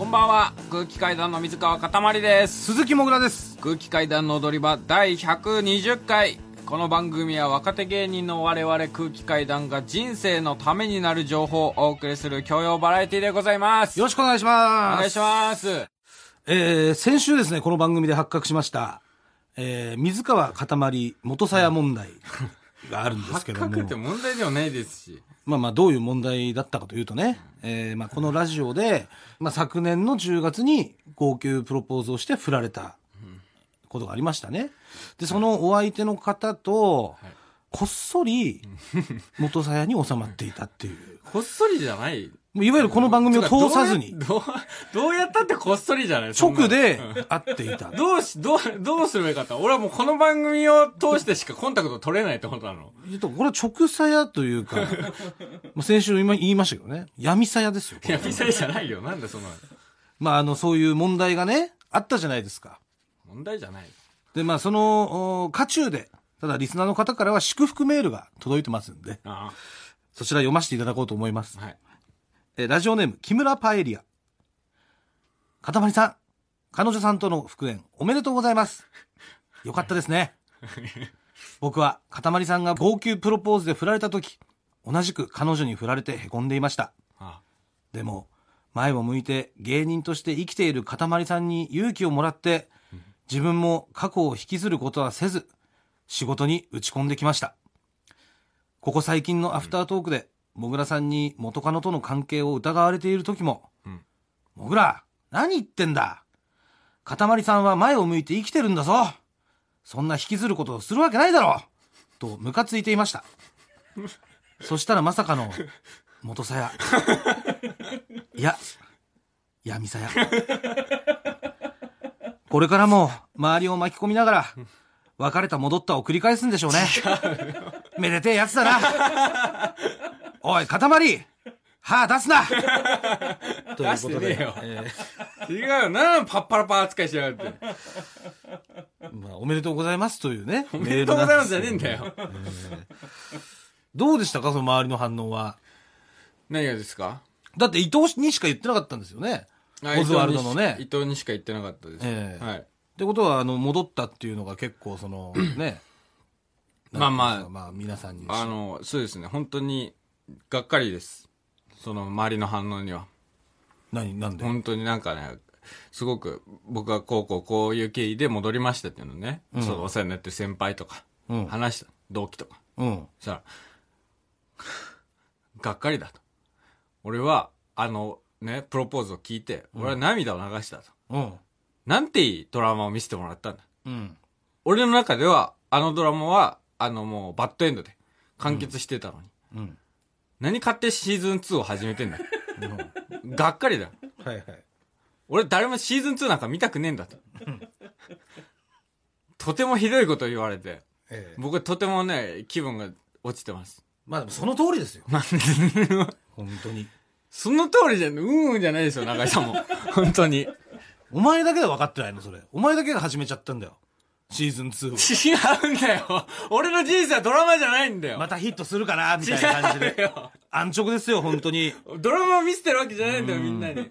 こんばんは。空気階段の水川かたまりです。鈴木もぐらです。空気階段の踊り場第120回。この番組は若手芸人の我々空気階段が人生のためになる情報をお送りする教養バラエティでございます。よろしくお願いします。お願いします。えー、先週ですねこの番組で発覚しました、えー、水川かたまり元さや問題があるんですけども発覚って問題ではないですし。まあまあどういう問題だったかというとね、えーまあ、このラジオで、まあ、昨年の10月に号泣プロポーズをして振られたことがありましたね。で、そのお相手の方と、こっそり元さやに収まっていたっていう。こっそりじゃないいわゆるこの番組を通さずに、どうやどうやったってこっそりじゃない直で会っていた。どうし、どう、どうすればよかった？俺はもうこの番組を通してしかコンタクト取れないってことなの。えっとこれは直さやというか、もう先週今言いましたけどね、闇さやですよ。これいや、じゃないよ。なんでそのまああの、そういう問題がね、あったじゃないですか。問題じゃない。で、まあ、その、お渦中で、ただリスナーの方からは祝福メールが届いてますんで、あそちら読ませていただこうと思いますあ。。はい。えーラジオネーム、木村パエリア。かたまりさん、彼女さんとの復縁、おめでとうございます。よかったですね。僕は、かたまりさんが号泣プロポーズで振られた時、同じく彼女に振られて凹んでいました。あでも、前を向いて芸人として生きているかたまりさんに勇気をもらって、自分も過去を引きずることはせず、仕事に打ち込んできました。ここ最近のアフタートークで、もぐらさんに元カノとの関係を疑われている時も、うんもぐら、何言ってんだ？かたまりさんは前を向いて生きてるんだぞそんな引きずることをするわけないだろとムカついていました。そしたらまさかの、元さや。いや、闇さや。これからも周りを巻き込みながら、別れた戻ったを繰り返すんでしょうね。めでてえやつだな。おい、塊歯出すな ということで、えよえ違うよ。なんパッパラパー扱いしやがって。ー まあ、おめでとうございますというね。おめでとうございますじゃねえんだよ。よ。どうでしたかその周りの反応は？何がですか？だって伊藤にしか言ってなかったんですよね。あオズワルドのね伊藤にしか言ってなかったです。ええはい。ってことは、あの、戻ったっていうのが結構その、ね。まあまあまあ皆さんに。あの、そうですね。本当に、がっかりです。その、周りの反応には。何、なんで？本当になんかね、すごく、僕はこうこうこういう経緯で戻りましたっていうのね、うんそのお世話になってる先輩とか、うん話した。同期とか。うん。そしたら、がっかりだと。俺は、あの、ね、プロポーズを聞いて、俺は涙を流したと。うん。なんていいドラマを見せてもらったんだ。うん。俺の中では、あのドラマは、あのもうバッドエンドで完結してたのに。うん。何勝手にシーズン2を始めてんだよ。がっかりだよ。はいはい。俺誰もシーズン2なんか見たくねえんだと。とてもひどいこと言われて、ええ僕はとてもね、気分が落ちてます。まあでもその通りですよ。本当に。その通りじゃん、うんうんじゃないですよ、中井さんも。本当に。お前だけで分かってないのそれ。お前だけが始めちゃったんだよ。シーズン2を。違うんだよ。俺の人生はドラマじゃないんだよ。またヒットするかなみたいな感じで。よ。安直ですよ、本当に。ドラマを見せてるわけじゃないんだよ、みんなに。だか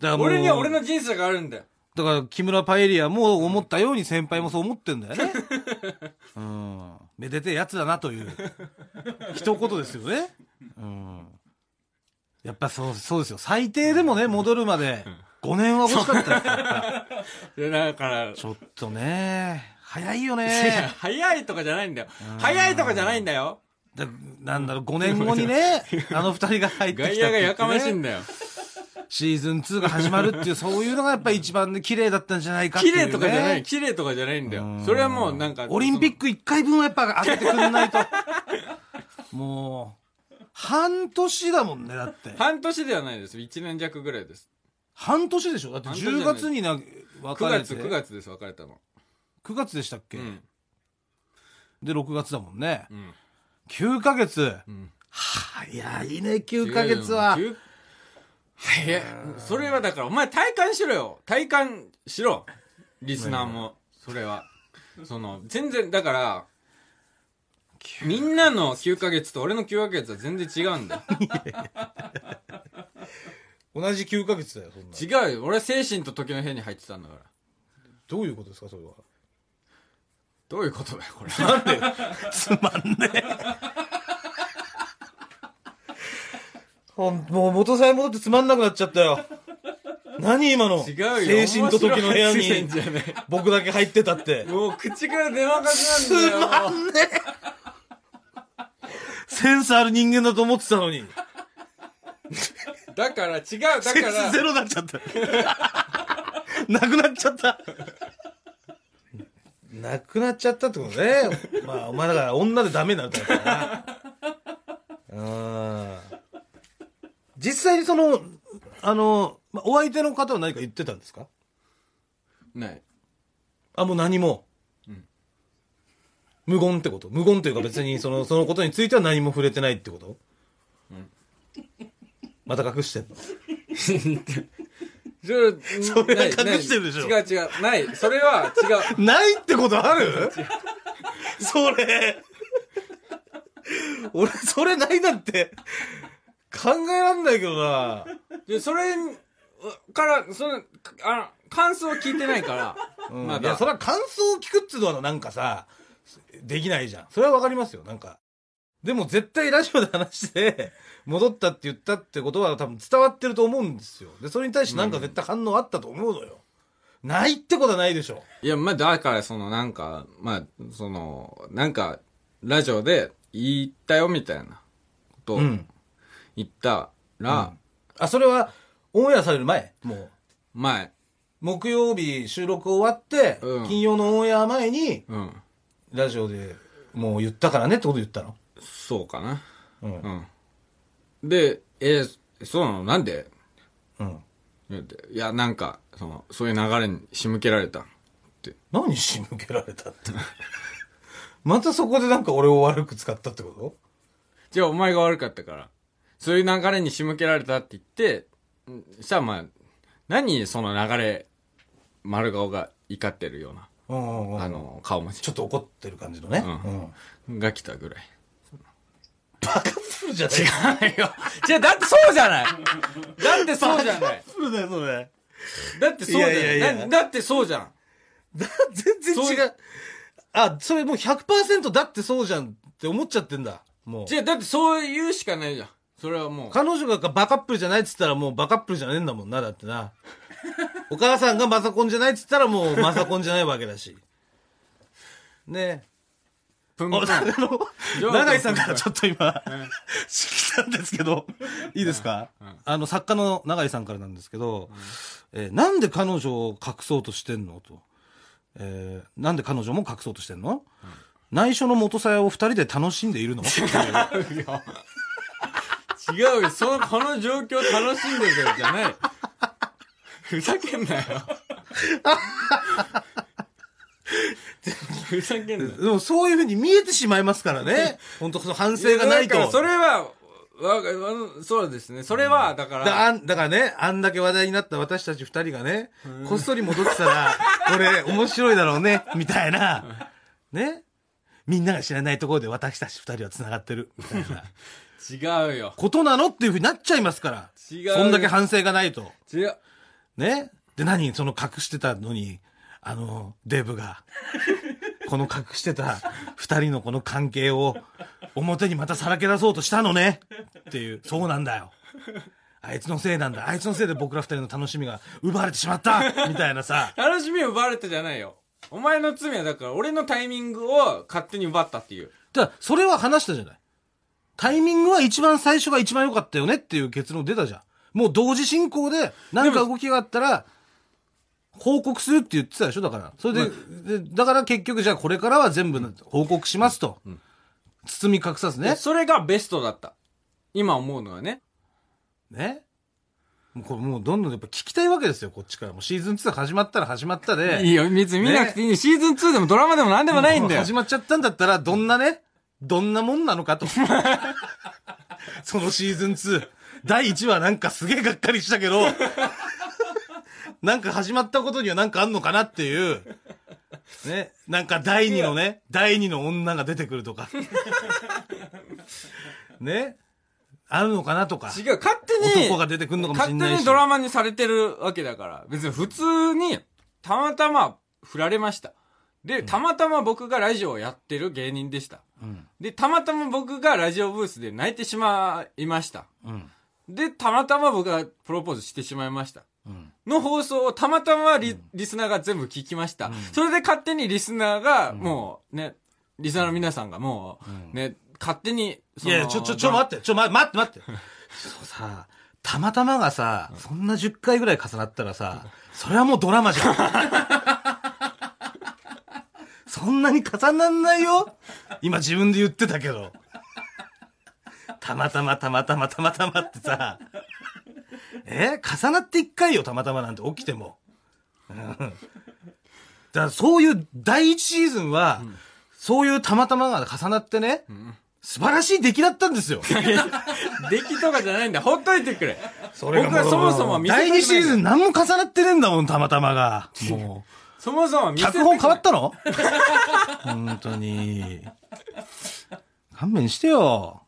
らもう俺には俺の人生があるんだよ。だから木村パエリアも思ったように先輩もそう思ってんだよね。うん。めでてえやつだなという。一言ですよね。うん。やっぱそう、そうですよ。最低でもね、戻るまで5年は欲しかったで だから、ちょっとね、早いよね。早いとかじゃないんだよ。早いとかじゃないんだよ。だなんだろう、5年後にね、あの二人が入ってきたね外野がやかましいんだよ。シーズン2が始まるっていう、そういうのがやっぱり一番ね、綺麗だったんじゃないかっていう、ね。綺麗とかじゃない、綺麗とかじゃないんだよ。それはもうなんか。オリンピック1回分はやっぱ上げてくんないと。もう、半年だもんね、だって。半年ではないです。1年弱ぐらいです。半年でしょ？だって10半年じゃない月にな、9別れて。月、9月です、別れたの。9月でしたっけ、うん。で、6月だもんね。うん。9ヶ月。うん。早いね、9ヶ月は。9早い。それはだから、お前体感しろよ。体感しろ。リスナーも。それは。その、全然、だから、みんなの9ヶ月と俺の9ヶ月は全然違うんだよ。同じ9ヶ月だよ、そんな。違うよ。俺は精神と時の部屋に入ってたんだから。どういうことですか、それは。どういうことだよ、これ。なんで？つまんねえ。ほんもう元さえ戻ってつまんなくなっちゃったよ。何今の？違うよ。精神と時の部屋に僕だけ入ってたってえ。もう口から出まかしなんだよ。つまんねえ。センスある人間だと思ってたのに。だから違う、だからスゼ。ロになっちゃった。なくなっちゃった。なくなっちゃったってことね。まあ、お前だから女でダメになったからな。うん。実際にその、あの、まあお相手の方は何か言ってたんですか？ない。あ、もう何も。無言ってこと？無言というか別にその、そのことについては何も触れてないってこと？また隠してんの？それそれは隠してるでしょない違う違う。ない。それは違う。ないってことある？それ。俺、それないなんて、考えらんないけどな。で、それから、その、あ感想は聞いてないから。うんまだいや、それは感想を聞くっつうのはなんかさ、できないじゃん。それはわかりますよ、なんか。でも絶対ラジオで話して、戻ったって言ったってことは多分伝わってると思うんですよ。で、それに対してなんか絶対反応あったと思うのよ。ないってことはないでしょ。いや、まあ、だから、その、なんか、まあ、その、なんか、ラジオで言ったよ、みたいなことをうん。言ったら、あ、それは、オンエアされる前？もう。前、木曜日収録終わって、うん金曜のオンエア前に、うん、ラジオでもう言ったからねってこと言ったの？そうかな。うん。うん。で、えーそうなの？なんで？うん。いや、なんか、その、そういう流れに仕向けられた。何仕向けられたって？またそこでなんか俺を悪く使ったってこと？じゃあ、お前が悪かったから。そういう流れに仕向けられたって言って、んしたらまあ、何その流れ、丸顔が怒ってるような、うんうんうん。あの、顔文字ちょっと怒ってる感じのね。ううん。が来たぐらい。バカップルじゃない違うよ。じゃあ、だってそうじゃないだってそうじゃないプルだよ、それ。だってそうじゃないいやいやいやだだってそうじゃん。だ全然そうい違う。あ、それもう100%だってそうじゃんって思っちゃってんだ。もう。じゃあ、だってそう言うしかないじゃん。それはもう。彼女がバカップルじゃないっつったらもうバカップルじゃねえんだもんな、だってな。お母さんがマザコンじゃないっつったらもうマザコンじゃないわけだし。ねえ。プンプン。あの、ジョー永井さんからちょっと今、聞いたんですけど、いいですか、あの、作家の永井さんからなんですけど、えーなんで彼女を隠そうとしてんの？と。えーなんで彼女も隠そうとしてんの、内緒の元さやを二人で楽しんでいるの？違うよ。その、この状況楽しんでるからじゃない。ふざけんなよ。ふざけんなよ。でもそういうふうに見えてしまいますからね。本当その反省がないと。だからそれは、わわそうですね。それは、だから、だあんだからね、あんだけ話題になった私たち二人がね、こっそり戻ってたら、これ面白いだろうね、みたいな。ね？みんなが知らないところで私たち二人は繋がってる、みたいな。違うよ。ことなのっていうふうになっちゃいますから。違うよ。そんだけ反省がないと。違う。ね？で、何？その隠してたのに、あの、デブが、この隠してた二人のこの関係を表にまたさらけ出そうとしたのねっていう、そうなんだよ。あいつのせいなんだ。あいつのせいで僕ら二人の楽しみが奪われてしまったみたいなさ。楽しみを奪われたじゃないよ。お前の罪はだから、俺のタイミングを勝手に奪ったっていう。だそれは話したじゃない。タイミングは一番最初が一番良かったよねっていう結論出たじゃん。もう同時進行で何か動きがあったら、報告するって言ってたでしょだから。それで、でだから結局じゃあこれからは全部報告しますと。包み隠さずね。それがベストだった。今思うのはね。ね？もうこれもうどんどんやっぱ聞きたいわけですよ、こっちから。もうシーズン2始まったら始まったで。いいよ、別に見なくていいよ。シーズン2でもドラマでも何でもないんだよ。始まっちゃったんだったら、どんなね、どんなもんなのかと。そのシーズン2。第1話なんかすげえがっかりしたけど、なんか始まったことにはなんかあんのかなっていう。ね。なんか第2のね、第2の女が出てくるとか。ね。あるのかなとか。違う、勝手に、男が出てくるのかもし勝れないし。手にドラマにされてるわけだから、別に普通に、たまたま振られました。で、たまたま僕がラジオをやってる芸人でした。うん。で、たまたま僕がラジオブースで泣いてしまいました。うん。で、たまたま僕がプロポーズしてしまいました。うん。の放送をたまたまリ,、リスナーが全部聞きました、それで勝手にリスナーが、もうね、リスナーの皆さんがもう、ね、勝手に、いやいや、ちょ、ちょ、ちょ、待って、ちょ、ま、待って、待って。そうさ、たまたまがさ、そんな10回ぐらい重なったらさ、それはもうドラマじゃん。そんなに重なんないよ今自分で言ってたけど。たまたまたまたまたまたまってさ、え重なって1回よ、たまたまなんて起きても。うんだからそういう第一シーズンは、そういうたまたまが重なってね、素晴らしい出来だったんですよ。出来とかじゃないんだ。ほっといてくれ。それが僕はそもそも第二シーズン何も重なってねえんだもん、たまたまが。もそもそもう。見せ脚本変わったの？本当に。勘弁してよ。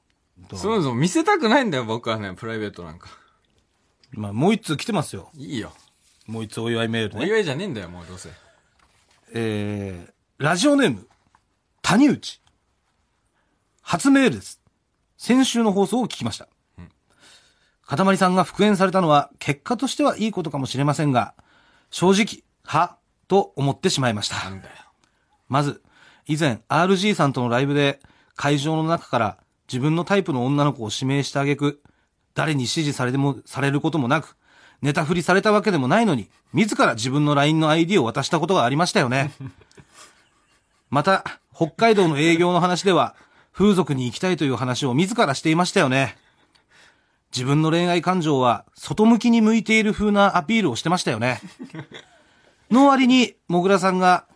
そもそも見せたくないんだよ、僕はね、プライベートなんか。まあ、もう一通来てますよ。いいよ。もう一通お祝いメールね。お祝いじゃねえんだよ、もうどうせ。えー、ラジオネーム、谷内。初メールです。先週の放送を聞きました。かたまりさんが復縁されたのは結果としてはいいことかもしれませんが、正直、は、と思ってしまいました。なんだよ。まず、以前 RG さんとのライブで会場の中から自分のタイプの女の子を指名してあげく、誰に指示されても、されることもなく、ネタ振りされたわけでもないのに、自ら自分の LINE の ID を渡したことがありましたよね。また、北海道の営業の話では、風俗に行きたいという話を自らしていましたよね。自分の恋愛感情は外向きに向いている風なアピールをしてましたよね。の割に、もぐらさんが、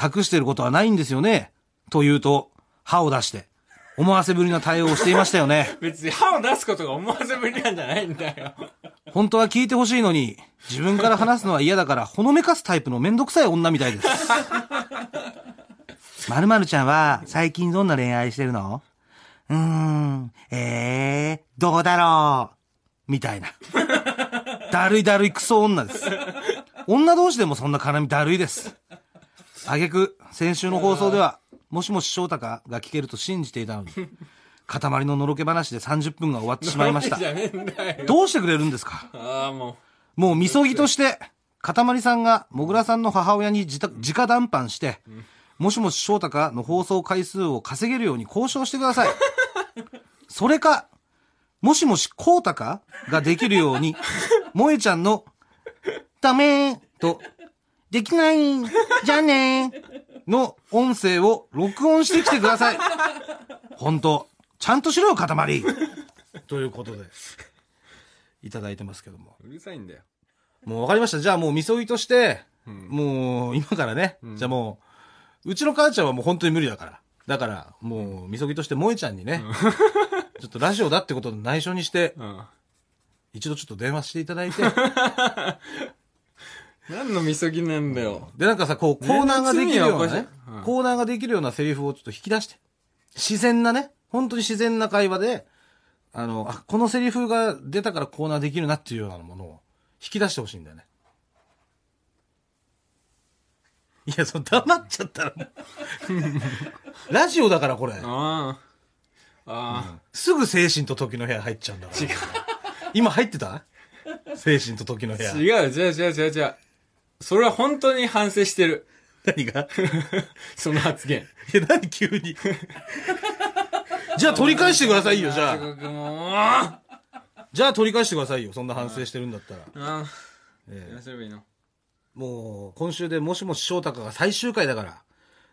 隠してることはないんですよね。と言うと、歯を出して、思わせぶりな対応をしていましたよね。別に歯を出すことが思わせぶりなんじゃないんだよ。本当は聞いてほしいのに、自分から話すのは嫌だから、ほのめかすタイプのめんどくさい女みたいです。まるまるちゃんは、最近どんな恋愛してるの？うーん、えー、どうだろう？みたいな。だるいだるいクソ女です。女同士でもそんな絡みだるいです。あげく、先週の放送では、もしもし翔太かが聞けると信じていたのに、塊ののろけ話で30分が終わってしまいました。どうしてくれるんですか？ああ、ももう、みそぎとして、かたまりさんが、もぐらさんの母親に直談判して、もしもし翔太かの放送回数を稼げるように交渉してください。それか、もしもしこうたかができるように、萌えちゃんの、ダメーと、できないじゃあねーの音声を録音してきてください。本当ちゃんとしろよ、塊。ということで、いただいてますけども。う、うるさいんだよ。もう分かりました。じゃあもう、みそぎとして、もう、今からね、じゃあもう、うちの母ちゃんはもう本当に無理だから。だから、もう、みそぎとして萌えちゃんにね、ちょっとラジオだってことを内緒にして、うん。一度ちょっと電話していただいて、何のみそぎなんだよ。で、なんかさ、こう、コーナーができるようなねうんコーナーができるようなセリフをちょっと引き出して、自然なね、本当に自然な会話で、あの、あ、このセリフが出たからコーナーできるなっていうようなものを引き出してほしいんだよね。いや、その黙っちゃったら ラジオだからこれ。ああ。あすぐ精神と時の部屋入っちゃうんだから。違う。今入ってた？精神と時の部屋。違う、違う、違う、違う、違う。それは本当に反省してる。何が？その発言。いや、何急に？じゃあ取り返してくださいよ、じゃあ。じゃあ取り返してくださいよ、そんな反省してるんだったら。あ。ええやらせればいいの。もう、今週でもしもし翔太が最終回だから。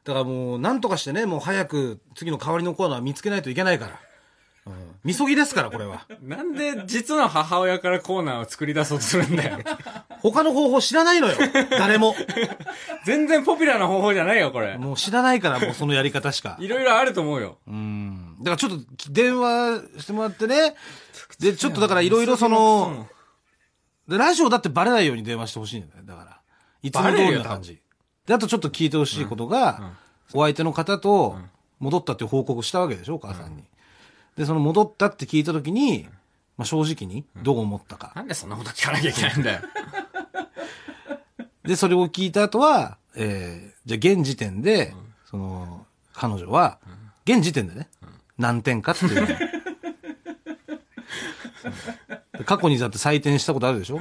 だからもう、なんとかしてね、もう早く次の代わりのコーナー見つけないといけないから。うん。みそぎですから、これは。なんで実の母親からコーナーを作り出そうとするんだよ。他の方法知らないのよ。誰も。全然ポピュラーな方法じゃないよ、これ。もう知らないから、もうそのやり方しか。いろいろあると思うよ。うん。だからちょっと電話してもらってね。で、ちょっとだからいろいろその、でラジオだってバレないように電話してほしいんだよ。だから。いつも通りな感じ。で、あとちょっと聞いてほしいことが、お相手の方と戻ったっていう報告したわけでしょ、お母さんに。で、その戻ったって聞いたときに、まあ、正直にどう思ったか。なんでそんなこと聞かなきゃいけないんだよ。で、それを聞いた後は、えー、じゃあ現時点で、その、彼女は、現時点でね、何点かっていう 過去にだって採点したことあるでしょ？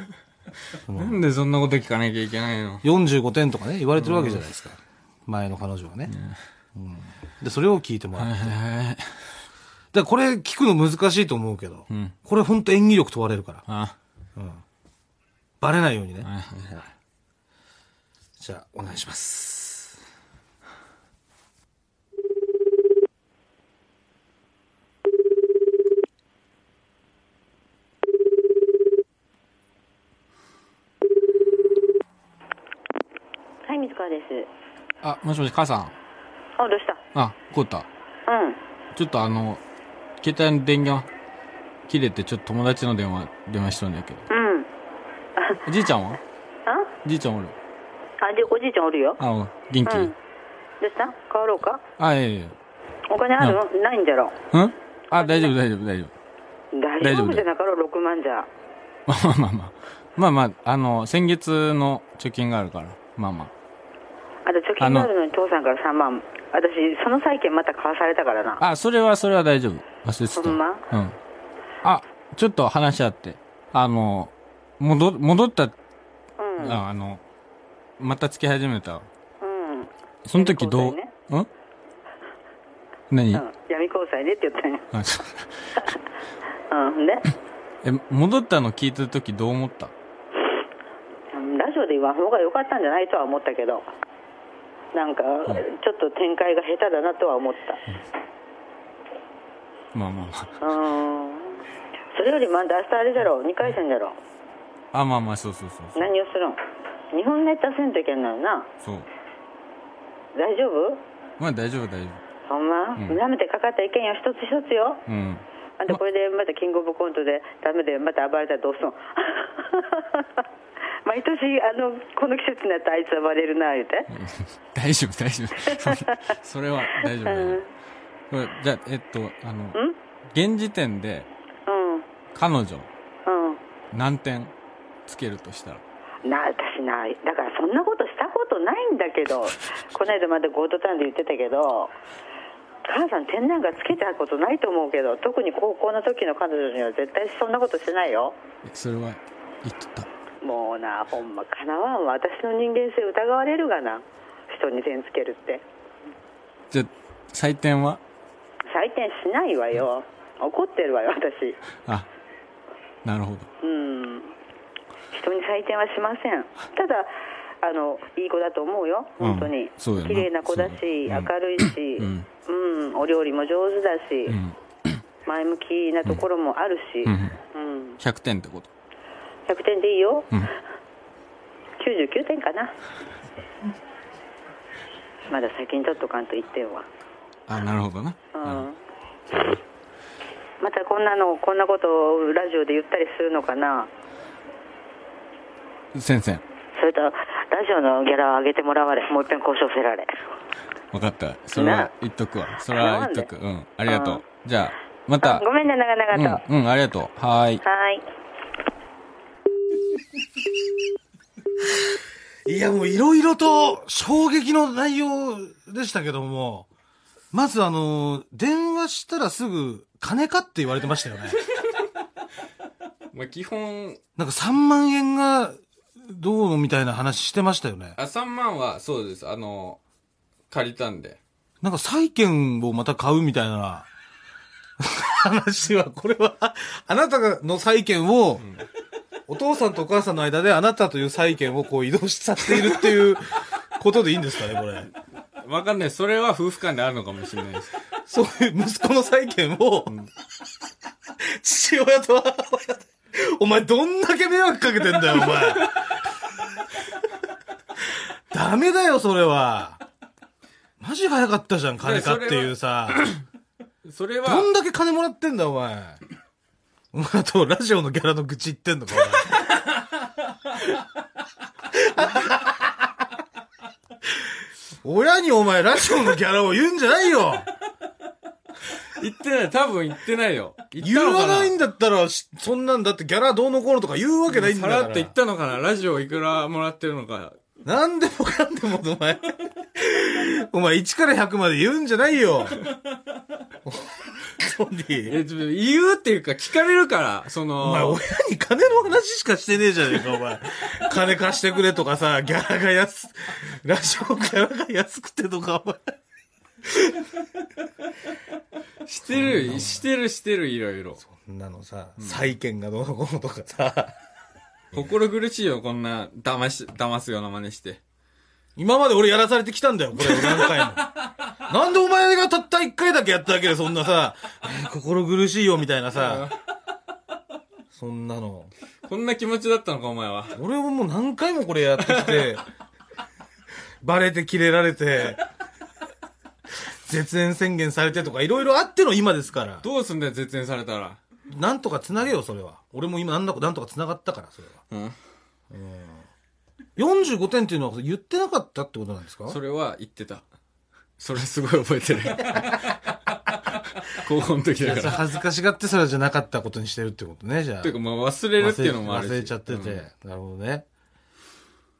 なんでそんなこと聞かなきゃいけないの ?45 点とかね、言われてるわけじゃないですか。前の彼女はね。うんで、それを聞いてもらって。だこれ聞くの難しいと思うけど、んこれ本当演技力問われるから。あ、バレないようにね。じゃあ、お願いします。はい、水川です。あ、もしもし、母さん。あ、どうした？あ、こうた。うん。ちょっとあの、携帯の電源切れて、ちょっと友達の電話、電話しとんだけど。うん。じいちゃんは？あ？じいちゃんおる？あ、で、おじいちゃんおるよ。あ、お元気、うん。どうした？変わろうか？あ、いやいやいお金あるの、ないんじゃろ？や。ん？あ、大丈夫、大丈夫、大丈夫。大丈夫夫じゃなかろ、6万じゃ。ま あまあまあまあ。まあまあ、あの、先月の貯金があるから。まあまあ。あと貯金があるのに父さんから3万。私、その債券また買わされたからな。あ、それは、それは大丈夫。忘れてた。ほんま？うん。あ、ちょっと話し合って。あの、戻、戻った、うん。ああの、またつき始めた。うん。その時どう、ねん？何、うん。闇交際ねって言ったんよ。あそううん。で、え、戻ったの聞いた時どう思った？うんラジオで言わん方が良かったんじゃないとは思ったけど。なんか、ちょっと展開が下手だなとは思った。まあまあまうん。それよりまだ明日あれじゃろ2回戦じゃろあ。あ、まあまあ、そうそうそう。何をするん？日本ネタせんといけんのよな。そう。大丈夫？まあ大丈夫、大丈ほんま、うん。舐めてかかったらいけんよ。一つ一つよ。夫。うん。あんたこれでまたキングオブコントでダメでまた暴れたらどうすん？毎年あのこの季節になったらあいつ暴れるな言うて。大丈夫、大丈夫。それは大丈夫、大丈夫。これじゃあ、えっと、あの、うん？現時点でうん。彼女うん。何点つけるとした？らな私なだからそんなことしたことないんだけど。この間までゴートタウンで言ってたけど母さん天然がつけたことないと思うけど特に高校の時の彼女には絶対そんなことしてないよ。えそれは言っとった。もうなほんまかなわんわ。私の人間性疑われるがな。人に点つけるって。じゃあ、採点は？採点しないわよ。怒ってるわよ私。あ、なるほど。うん。人に採点はしません。ただあのいい子だと思うよ。本当に、うん綺麗な子だし、明るいし、うん。うん。お料理も上手だし、うん。前向きなところもあるし、ううん。ん。100点ってこと？100点でいいよ、うん。99点かなまだ先に取っとかんと1点はあ、なるほどな。うんまたこんなのこんなことをラジオで言ったりするのかなうん先生、それとラジオのギャラを上げてもらわれもう一遍交渉せられ分かった。それは言っとくわ。それは言っとく。うん。ありがとう。じゃあ、また。ごめんね長々と、うん、うん、ありがとう。はーい。はい いや、もういろいろと衝撃の内容でしたけども、まずあの、電話したらすぐ金かって言われてましたよね。まあ、基本、なんか3万円がどうのみたいな話してましたよね。あ、3万は、そうです。あの、借りたんで。なんか債券をまた買うみたいな 話は、これは、あなたの債券を、お父さんとお母さんの間であなたという債券をこう移動しちゃっているっていうことでいいんですかね、これ。わかんない。それは夫婦間であるのかもしれないです。そういう息子の債権を、父親と母親で、お前どんだけ迷惑かけてんだよ、お前。ダメだよ、それは。マジ早かったじゃん、金かっていうさ。それは、どんだけ金もらってんだ、お前。お前あと、ラジオのギャラの愚痴言ってんのか、お前。親にお前、ラジオのギャラを言うんじゃないよ言ってない。多分言ってないよ。言わないんだったら、しそんなんだってギャラどうのこうのとか言うわけないんだから。さらっと言ったのかな？ラジオいくらもらってるのか。なんでもかんでもお前、お前1から100まで言うんじゃないよ。本当に。え、言うっていうか聞かれるから、そお前、の、親に金の話しかしてねえじゃねえか、お前。金貸してくれとかさ、ギャラが安、ラジオギャラが安くてとか、お前。してる、してる、してる、いろいろ。そんなのさ、債権がどうのこうのとかさ、心苦しいよ、こんな、騙し、騙すような真似して。今まで俺やらされてきたんだよ、これ何回も。なんでお前がたった一回だけやっただけでそんなさ、え ー心苦しいよみたいなさ、そんなの。こんな気持ちだったのか、お前は。俺ももう何回もこれやってきて、バレてキレられて、絶縁宣言されてとかいろいろあっての今ですから。どうすんだよ、絶縁されたら。なんとか繋げよ、それは。俺も今なんだかなんとか繋がったから、それは。うん。45点っていうのは言ってなかったってことなんですか？それは言ってた。それすごい覚えてる。高校の時だから。恥ずかしがってそれじゃなかったことにしてるってことね、じゃあ。ていうか、まあ忘れるっていうのもあるし。忘れちゃってて、うんなるほどね。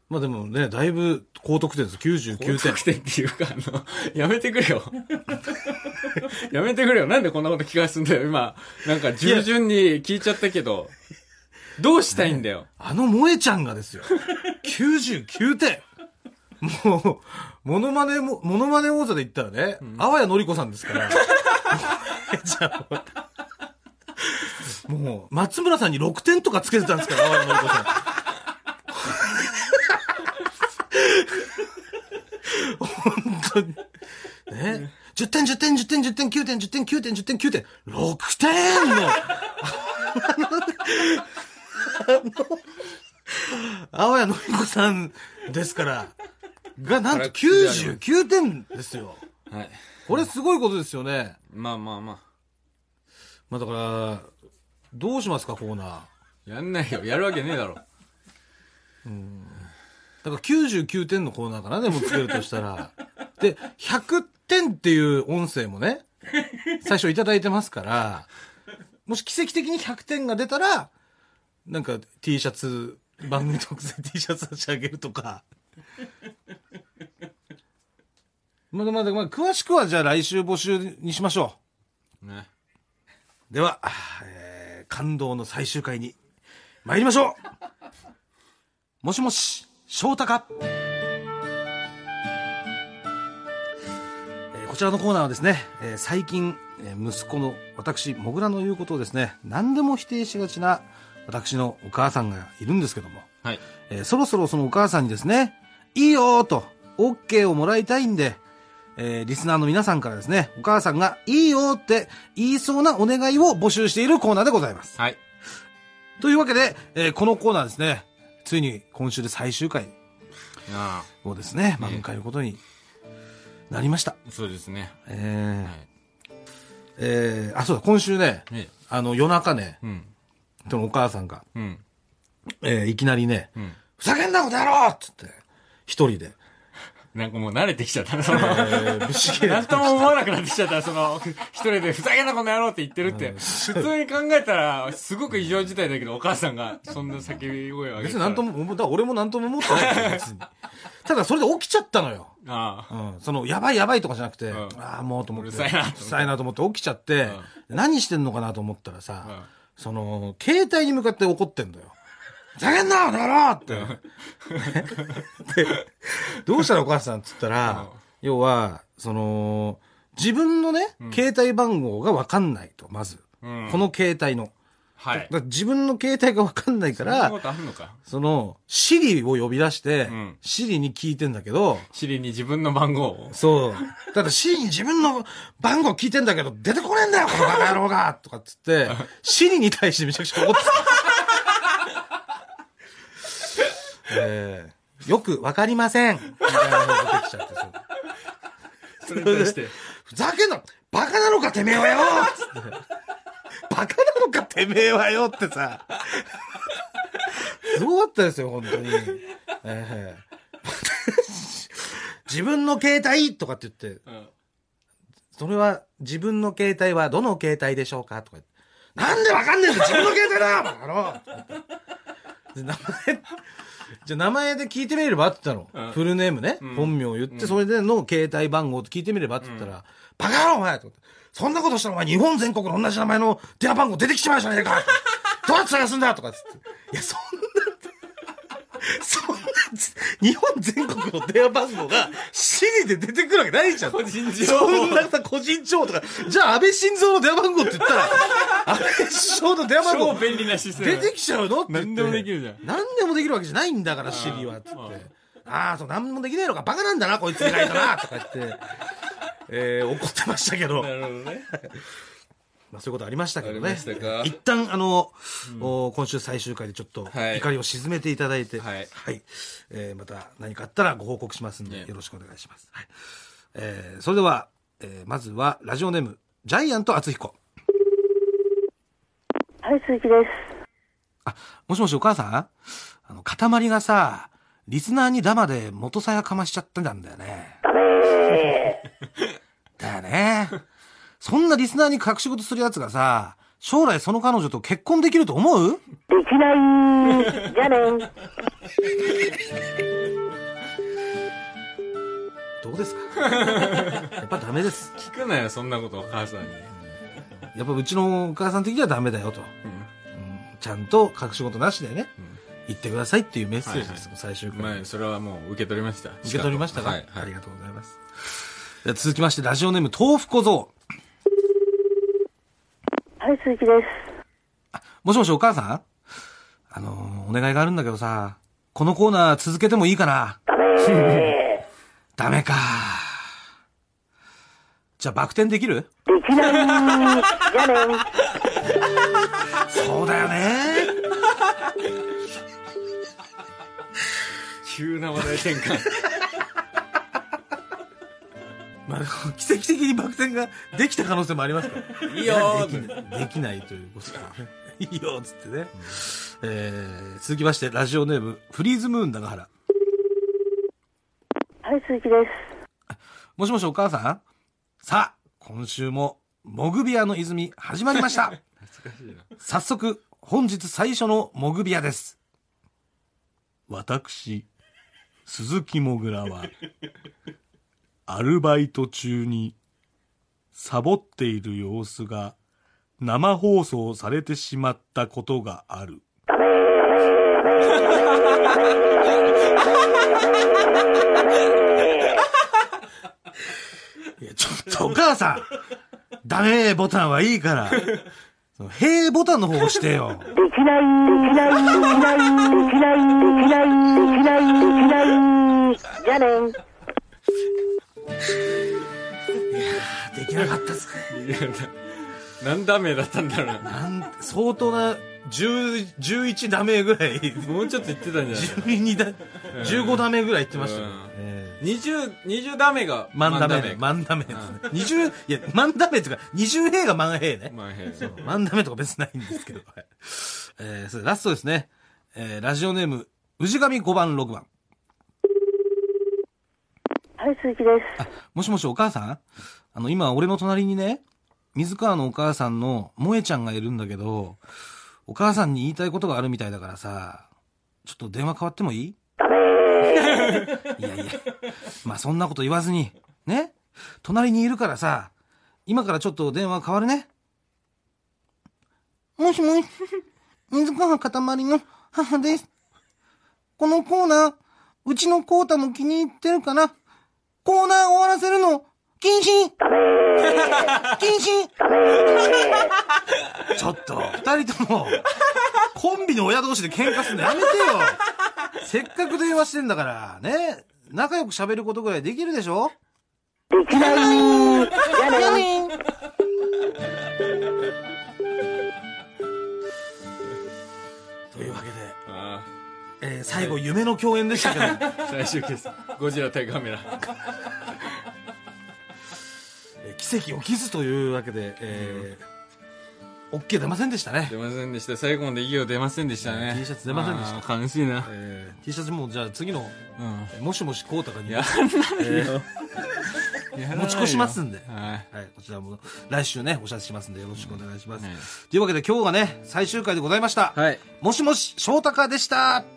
まあでもね、だいぶ高得点です。99点。高得点っていうか、あの、やめてくれよ。やめてくれよ。なんでこんなこと聞かすんだよ。今、なんか従順に聞いちゃったけど、どうしたいんだよ。あの萌えちゃんがですよ。99点。もう、モノマネも、モノマネ王座で言ったらね、あわやのりこさんですから。もう、松村さんに6点とかつけてたんですから、あわやのりこさん。本当に。ね。10点、10点、10点、10点、9点、10点、9点、10点、9点、6点の、あわやのりこさんですから、が、なんと99点ですよ。はい。これすごいことですよね。まあまあままあだから、どうしますか、コーナー。あ。やんないよ。やるわけねえだろ。だから99点のコーナーかな、でもつけるとしたら。で、100点っていう音声もね、最初いただいてますから、もし奇跡的に100点が出たら、なんか T シャツ、番組特製 T シャツ差し上げるとか。まだまだ、まあ、詳しくはじゃあ来週募集にしましょね。う。では、えー感動の最終回に参りましょうもしもし、翔太かえーこちらのコーナーはですね、えー最近、えー息子の私、もぐらの言うことをですね、何でも否定しがちな私のお母さんがいるんですけども、はい。えーそろそろそのお母さんにですね、いいよーと、OK をもらいたいんで、えーリスナーの皆さんからですね、お母さんがいいよーって言いそうなお願いを募集しているコーナーでございます。はい。というわけで、えーこのコーナーですね、ついに今週で最終回あをですね、まあ、迎えることになりました。あ、そうですね。えーはい。えーあ、そうだ、今週ね、ええあの、夜中ね、うん。そのお母さんが、うん。えーいきなりね、うん。ふざけんなことやろうっつって、一人で、なんかもう慣れてきちゃったな、その。えーぶし切れなんとも思わなくなってきちゃった、その、一人でふざけんなこの野郎って言ってるって。普通に考えたら、すごく異常事態だけど、お母さんがそんな叫び声を上げてたら。別になんとも、だから俺もなんとも思ってないよ別に。ただそれで起きちゃったのよ。ああ。うん。その、やばいやばいとかじゃなくて、うんああ、もうと思って。うるさいなと思ってうるさいなと思って起きちゃって、何してんのかなと思ったらさ、うんその、携帯に向かって怒ってんだよ。ふざけんなこの野郎って。でどうしたらお母さんっつったら、要は、その、自分のね、携帯番号がわかんないと、まず。うんこの携帯の。はい自分の携帯がわかんないからそのシリを呼び出して、んシリに聞いてんだけど、シリに自分の番号を？そう。ただシリに自分の番号聞いてんだけど、出てこねえんだよ、このバカ野郎がとかっつって、シリに対してめちゃくちゃ怒ってた。えーよくわかりません。みたいなのが出てきちゃって、それに対して。ふざけんなバカなのかてめえはよつって。バカなのかてめえはよってさ。すごかったですよ、本当に。ええ 自分の携帯とかって言って、うん。それは自分の携帯はどの携帯でしょうかとか言ってなんでわかんねえんだ自分の携帯だバカ野郎で名前、じゃあ名前で聞いてみればって言ったの。うんフルネームね。ん本名を言って、それでの携帯番号と聞いてみればって言ったら、バカ野郎お前と思ってそんなことしたらお前日本全国の同じ名前の電話番号出てきちまうじゃねえかどうやって探すんだとかっつって。いや、そんな、そんな、日本全国の電話番号が、シリで出てくるわけないじゃん。個人情報。そんなさ、個人情報とか、じゃあ安倍晋三の電話番号って言ったら、安倍首相の電話番号超便利なシステム出てきちゃうのって。何でもできるじゃん何でもできるわけじゃないんだから、シリは。つって。ああ、そう、何もできねえのか。バカなんだな、こいつ意外とな。とか言って、えー、怒ってましたけど。なるほどね まあ、そういうことありましたけどありねましたか？一旦、あの、お今週最終回でちょっとはい怒りを鎮めていただいて、はいえーまた何かあったらご報告しますんで、ねよろしくお願いします。はい。えーそれでは、えーまずは、ラジオネーム、ジャイアント厚彦。はい、鈴木です。あ、もしもしお母さん？あの、塊がさ、リスナーにダマで元さやかましちゃったんだよね。ダメだよね。そんなリスナーに隠し事するやつがさ、将来その彼女と結婚できると思う？できない。じゃあね。どうですか？やっぱダメです。聞くなよそんなことお母さんにやっぱうちのお母さん的にはダメだよと。うんうんちゃんと隠し事なしでね、言ってくださいっていうメッセージです、最終回。まあそれはもう受け取りました受け取りましたか、はいはいありがとうございます。続きまして、ラジオネーム、豆腐小僧。はい、鈴木です。もしもしお母さん？あのーお願いがあるんだけどさ、このコーナー続けてもいいかな？ダメダメか。じゃあバク転できる？できない。じゃあね。そうだよね。急な話題転換まあ、奇跡的にバク転ができた可能性もありますから。いいよーできないできないということだね。いいよーっつってね。えー、続きまして、ラジオネーム、フリーズムーン長原。はい、鈴木です。もしもしお母さん？さあ、今週も、モグビアの泉始まりました。早速、本日最初のモグビアです。私、鈴木もぐらは、アルバイト中に、サボっている様子が、生放送されてしまったことがある。いや、ちょっとお母さんダメボタンはいいから。その、へーボタンの方押してよ。できない。できない。できない。できない。できない。できない。できない。じゃあね。できなかったっすね。いやな何ダメだったんだろうななん、相当な、10、11ダメぐらい、もうちょっと言ってたんじゃない12だ、15ダメぐらい言ってましたようん。ええ20、20ダメが万ダメね。万万ダメですね。20、いや、万ダメっていうか、20兵が万兵ね。ダメへそう万ダメとか別にないんですけど。はいえー、それラストですね。えー、ラジオネーム、氏神5番6番。はい、鈴木です。もしもしお母さん？あの、今俺の隣にね、水川のお母さんの萌えちゃんがいるんだけど、お母さんに言いたいことがあるみたいだからさ、ちょっと電話変わってもいい？ダメ いやいや、まあそんなこと言わずに、ね？隣にいるからさ、今からちょっと電話変わるね。もしもし、水川かたまりの母です。このコーナー、うちのコータも気に入ってるから、コーナー終わらせるの、禁止禁止ちょっと、二人とも、コンビの親同士で喧嘩するのやめてよ。せっかく電話してんだから、ね。仲良く喋ることぐらいできるでしょ？できない。じゃあね。えー最後夢の共演でしたけど、あ最終決ゴジラ対カメラ。えー奇跡起きずというわけで、えー、OK 出ませんでしたね。出。ませんでした。最後までいいよ出ませんでしたね。T シャツ出ませんでした。悲しいな。えー、T シャツもじゃあ次の、うん。えーもしもしこうたかに、やんえー持ち越しますんで。はい。はい、こちらも来週ね、お知らせしますんでよろしくお願いします。はい。というわけで今日がね、最終回でございました。はい。もしもし、翔太でした。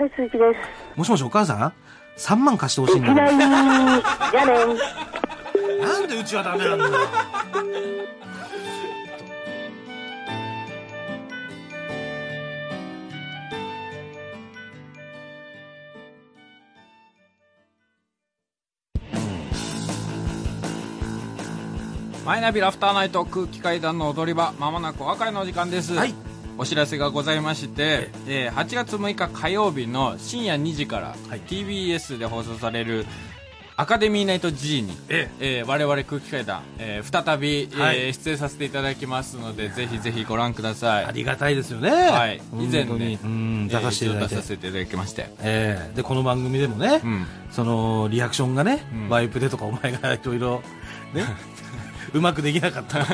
はい鈴木ですもしもしお母さん ?3 万貸してほしいんだけいきなりじゃあねど。なんでうちはダメなんだよ。マイナビラフターナイト空気階段の踊り場まもなくお別れのお時間です、はいお知らせがございまして、えー8月6日火曜日の深夜2時から、はい。TBS で放送されるアカデミーナイト G に、ええ。ー我々空気階段、えー再び、はい。えー出演させていただきますのでぜひぜひご覧ください。ありがたいですよね。はい。以前ねうん、出させていただいて。えー一度出させていただきまして。ええ。で、この番組でもね、うん。その、リアクションがね、うん。ワイプでとかお前がいろいろ、ね、うまくできなかった っ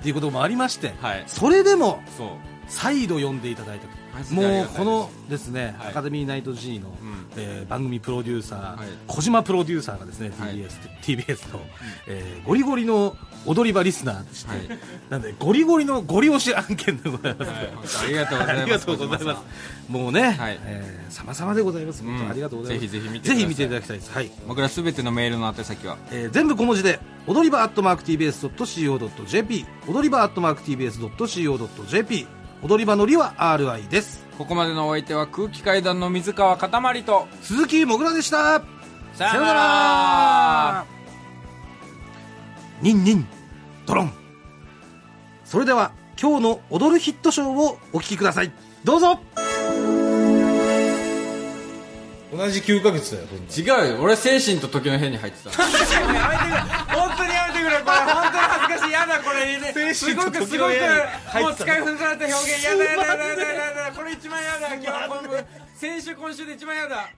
ていうこともありまして、はい。それでも、そう再度読んでいただいたもうこのですね、はい。アカデミーナイト G の、ん。えー番組プロデューサー、はい。小島プロデューサーがですね、はい。TBS, TBS の、えーゴリゴリの踊り場リスナーでして、はい。なんでゴリゴリのゴリ押し案件でございます。ありがとうございます。ありがとうございます。もうね、はい。えー様々でございます。ありがとうございます。ぜひぜひ見てぜひ見ていただきたいです。はい。僕らすべてのメールの宛先は？えー全部小文字で、踊り場アットマーク TBS.CO.JP、踊り場ア踊り場のりは RI です。ここまでのお相手は空気階段の水川かたまりと鈴木もぐらでした。さよならニンニン、ドロン。それでは、今日の踊るヒットショーをお聞きください。どうぞ同じ9ヶ月だよ、違うよ俺精神と時の変に入ってた やめてくれ本当にやめてくれこれ本当に恥ずかしい。やだこれすごくすごくもう使い古された表現やだやだやだ。やだやだこれ一番やだ。今日今先週今週で一番やだ